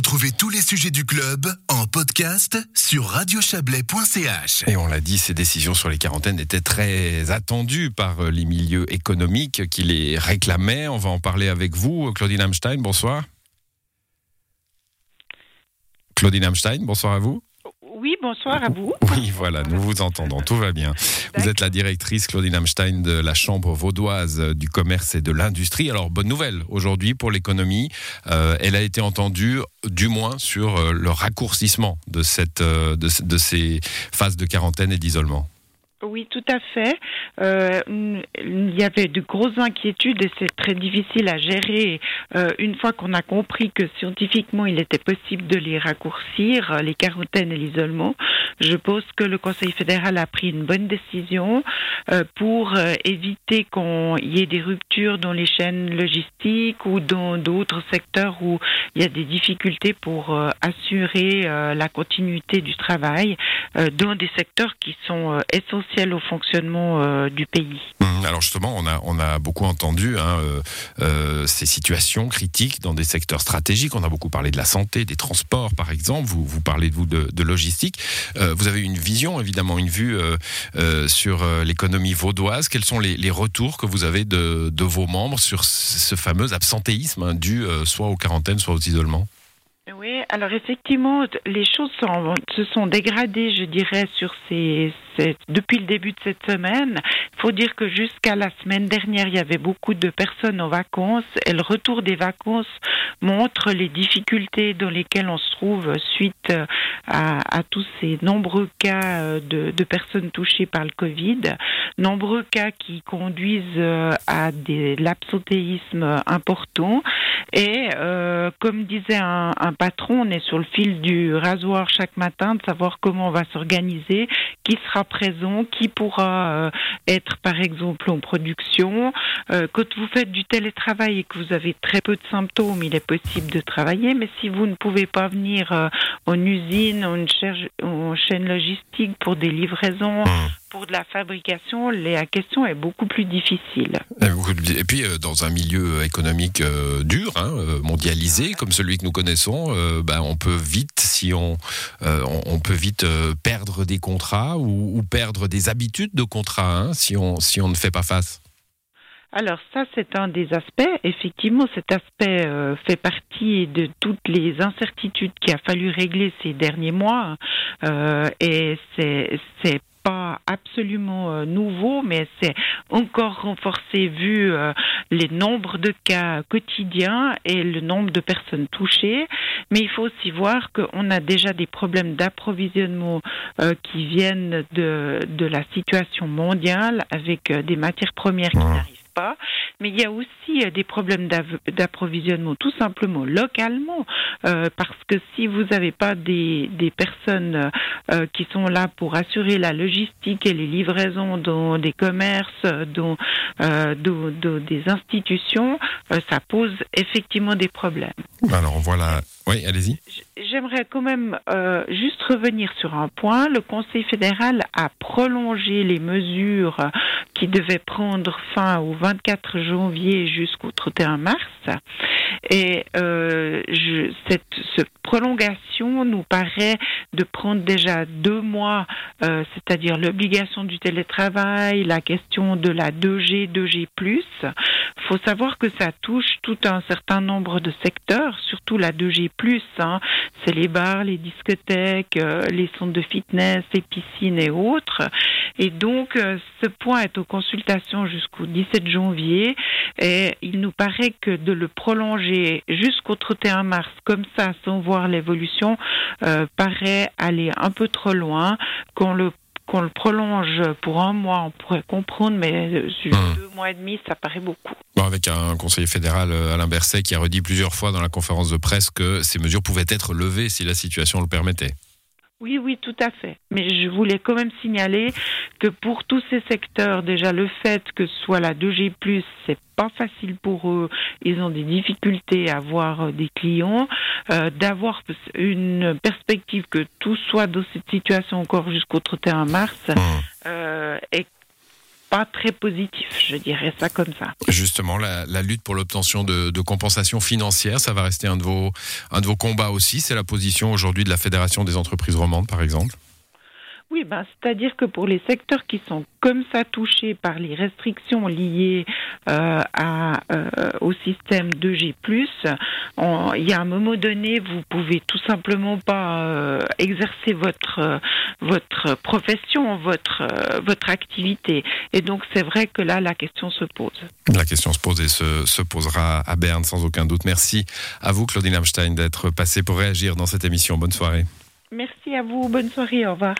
Retrouvez tous les sujets du club en podcast sur radiochablais.ch. Et on l'a dit, ces décisions sur les quarantaines étaient très attendues par euh, les milieux économiques qui les réclamaient. On va en parler avec vous, Claudine Amstein. Bonsoir. Claudine Amstein, bonsoir à vous. Oui, bonsoir à vous. Oui, voilà, nous vous entendons, tout va bien. Vous êtes la directrice, Claudine Amstein, de la Chambre vaudoise du commerce et de l'industrie. Alors, bonne nouvelle aujourd'hui pour l'économie. Euh, elle a été entendue, du moins, sur euh, le raccourcissement de, cette, euh, de, de ces phases de quarantaine et d'isolement. Oui, tout à fait. Euh, il y avait de grosses inquiétudes et c'est très difficile à gérer euh, une fois qu'on a compris que scientifiquement il était possible de les raccourcir, les quarantaines et l'isolement. Je pense que le Conseil fédéral a pris une bonne décision euh, pour euh, éviter qu'il y ait des ruptures dans les chaînes logistiques ou dans d'autres secteurs où il y a des difficultés pour euh, assurer euh, la continuité du travail dans des secteurs qui sont essentiels au fonctionnement euh, du pays. Hum, alors justement, on a, on a beaucoup entendu hein, euh, euh, ces situations critiques dans des secteurs stratégiques. On a beaucoup parlé de la santé, des transports par exemple. Vous, vous parlez de vous de, logistique. vous avez une vision, évidemment, une vue sur l'économie vaudoise. Quels sont les, les, retours que vous avez de, de vos membres sur ce fameux absentéisme hein, dû soit aux quarantaines, soit aux isolements? Oui, alors effectivement, les choses sont, se sont dégradées, je dirais, sur ces, depuis le début de cette semaine. Il faut dire que jusqu'à la semaine dernière, il y avait beaucoup de personnes en vacances. Et le retour des vacances montre les difficultés dans lesquelles on se trouve suite à, à tous ces nombreux cas de, de, personnes touchées par le Covid, nombreux cas qui conduisent à des l'absentéisme important et euh, comme disait un, un patron, on est sur le fil du rasoir chaque matin de savoir comment on va s'organiser, qui sera présent, qui pourra euh, être par exemple en production. Euh, quand vous faites du télétravail et que vous avez très peu de symptômes, il est possible de travailler, mais si vous ne pouvez pas venir euh, en usine, en, chaîne logistique pour des livraisons, mmh pour de la fabrication, la question est beaucoup plus difficile. Et puis, dans un milieu économique dur, hein, mondialisé, comme celui que nous connaissons, ben, on peut vite, si on, on peut vite perdre des contrats ou, ou, perdre des habitudes de contrat hein, si, on, si on ne fait pas face. Alors ça, c'est un des aspects. Effectivement, cet aspect euh, fait partie de toutes les incertitudes qu'il a fallu régler ces derniers mois. Euh, et c'est pas absolument euh, nouveau, mais c'est encore renforcé vu euh, les nombres de cas quotidiens et le nombre de personnes touchées. Mais il faut aussi voir qu'on a déjà des problèmes d'approvisionnement euh, qui viennent de, de la situation mondiale avec des matières premières qui n'arrivent pas, mais il y a aussi des problèmes d'approvisionnement tout simplement localement, euh, parce que si vous n'avez pas des, des personnes euh, qui sont là pour assurer la logistique et les livraisons dans des commerces, dans, euh, dans, dans des institutions, ça pose effectivement des problèmes. Alors voilà, oui, allez-y. J'aimerais quand même euh, juste revenir sur un point. Le Conseil fédéral a prolongé les mesures qui devaient prendre fin au 24 janvier jusqu'au 31 mars. Et euh, je, cette, cette, prolongation nous paraît de prendre déjà deux mois, euh, c'est-à-dire l'obligation du télétravail, la question de la 2G, 2G+. Faut savoir que ça touche tout un certain nombre de secteurs, surtout la 2G+. Hein. C'est les bars, les discothèques, euh, les centres de fitness, les piscines et autres. Et donc, euh, ce point est aux consultations jusqu'au 17 janvier. Et il nous paraît que de le prolonger jusqu'au 31 mars, comme ça, sans voir l'évolution, euh, paraît aller un peu trop loin. Qu'on le qu'on le prolonge pour un mois, on pourrait comprendre, mais sur mmh. deux mois et demi, ça paraît beaucoup. Bon, avec un conseiller fédéral, Alain Berset, qui a redit plusieurs fois dans la conférence de presse que ces mesures pouvaient être levées si la situation le permettait. Oui, oui, tout à fait. Mais je voulais quand même signaler que pour tous ces secteurs, déjà le fait que ce soit la 2G+, c'est pas facile pour eux. Ils ont des difficultés à avoir des clients, euh, d'avoir une perspective que tout soit dans cette situation encore jusqu'au 31 mars. Mmh. Euh, et pas très positif, je dirais ça comme ça. Justement, la, lutte pour l'obtention de, de compensation financière, ça va rester un de vos, un de vos combats aussi. C'est la position aujourd'hui de la Fédération des entreprises romandes, par exemple oui, ben, c'est-à-dire que pour les secteurs qui sont comme ça touchés par les restrictions liées euh, à, euh, au système 2G+, il y a un moment donné, vous pouvez tout simplement pas euh, exercer votre votre profession, votre votre activité. Et donc c'est vrai que là, la question se pose. La question se pose et se, se posera à Berne sans aucun doute. Merci à vous, Claudine Amstein, d'être passée pour réagir dans cette émission. Bonne soirée. Merci à vous. Bonne soirée. Au revoir.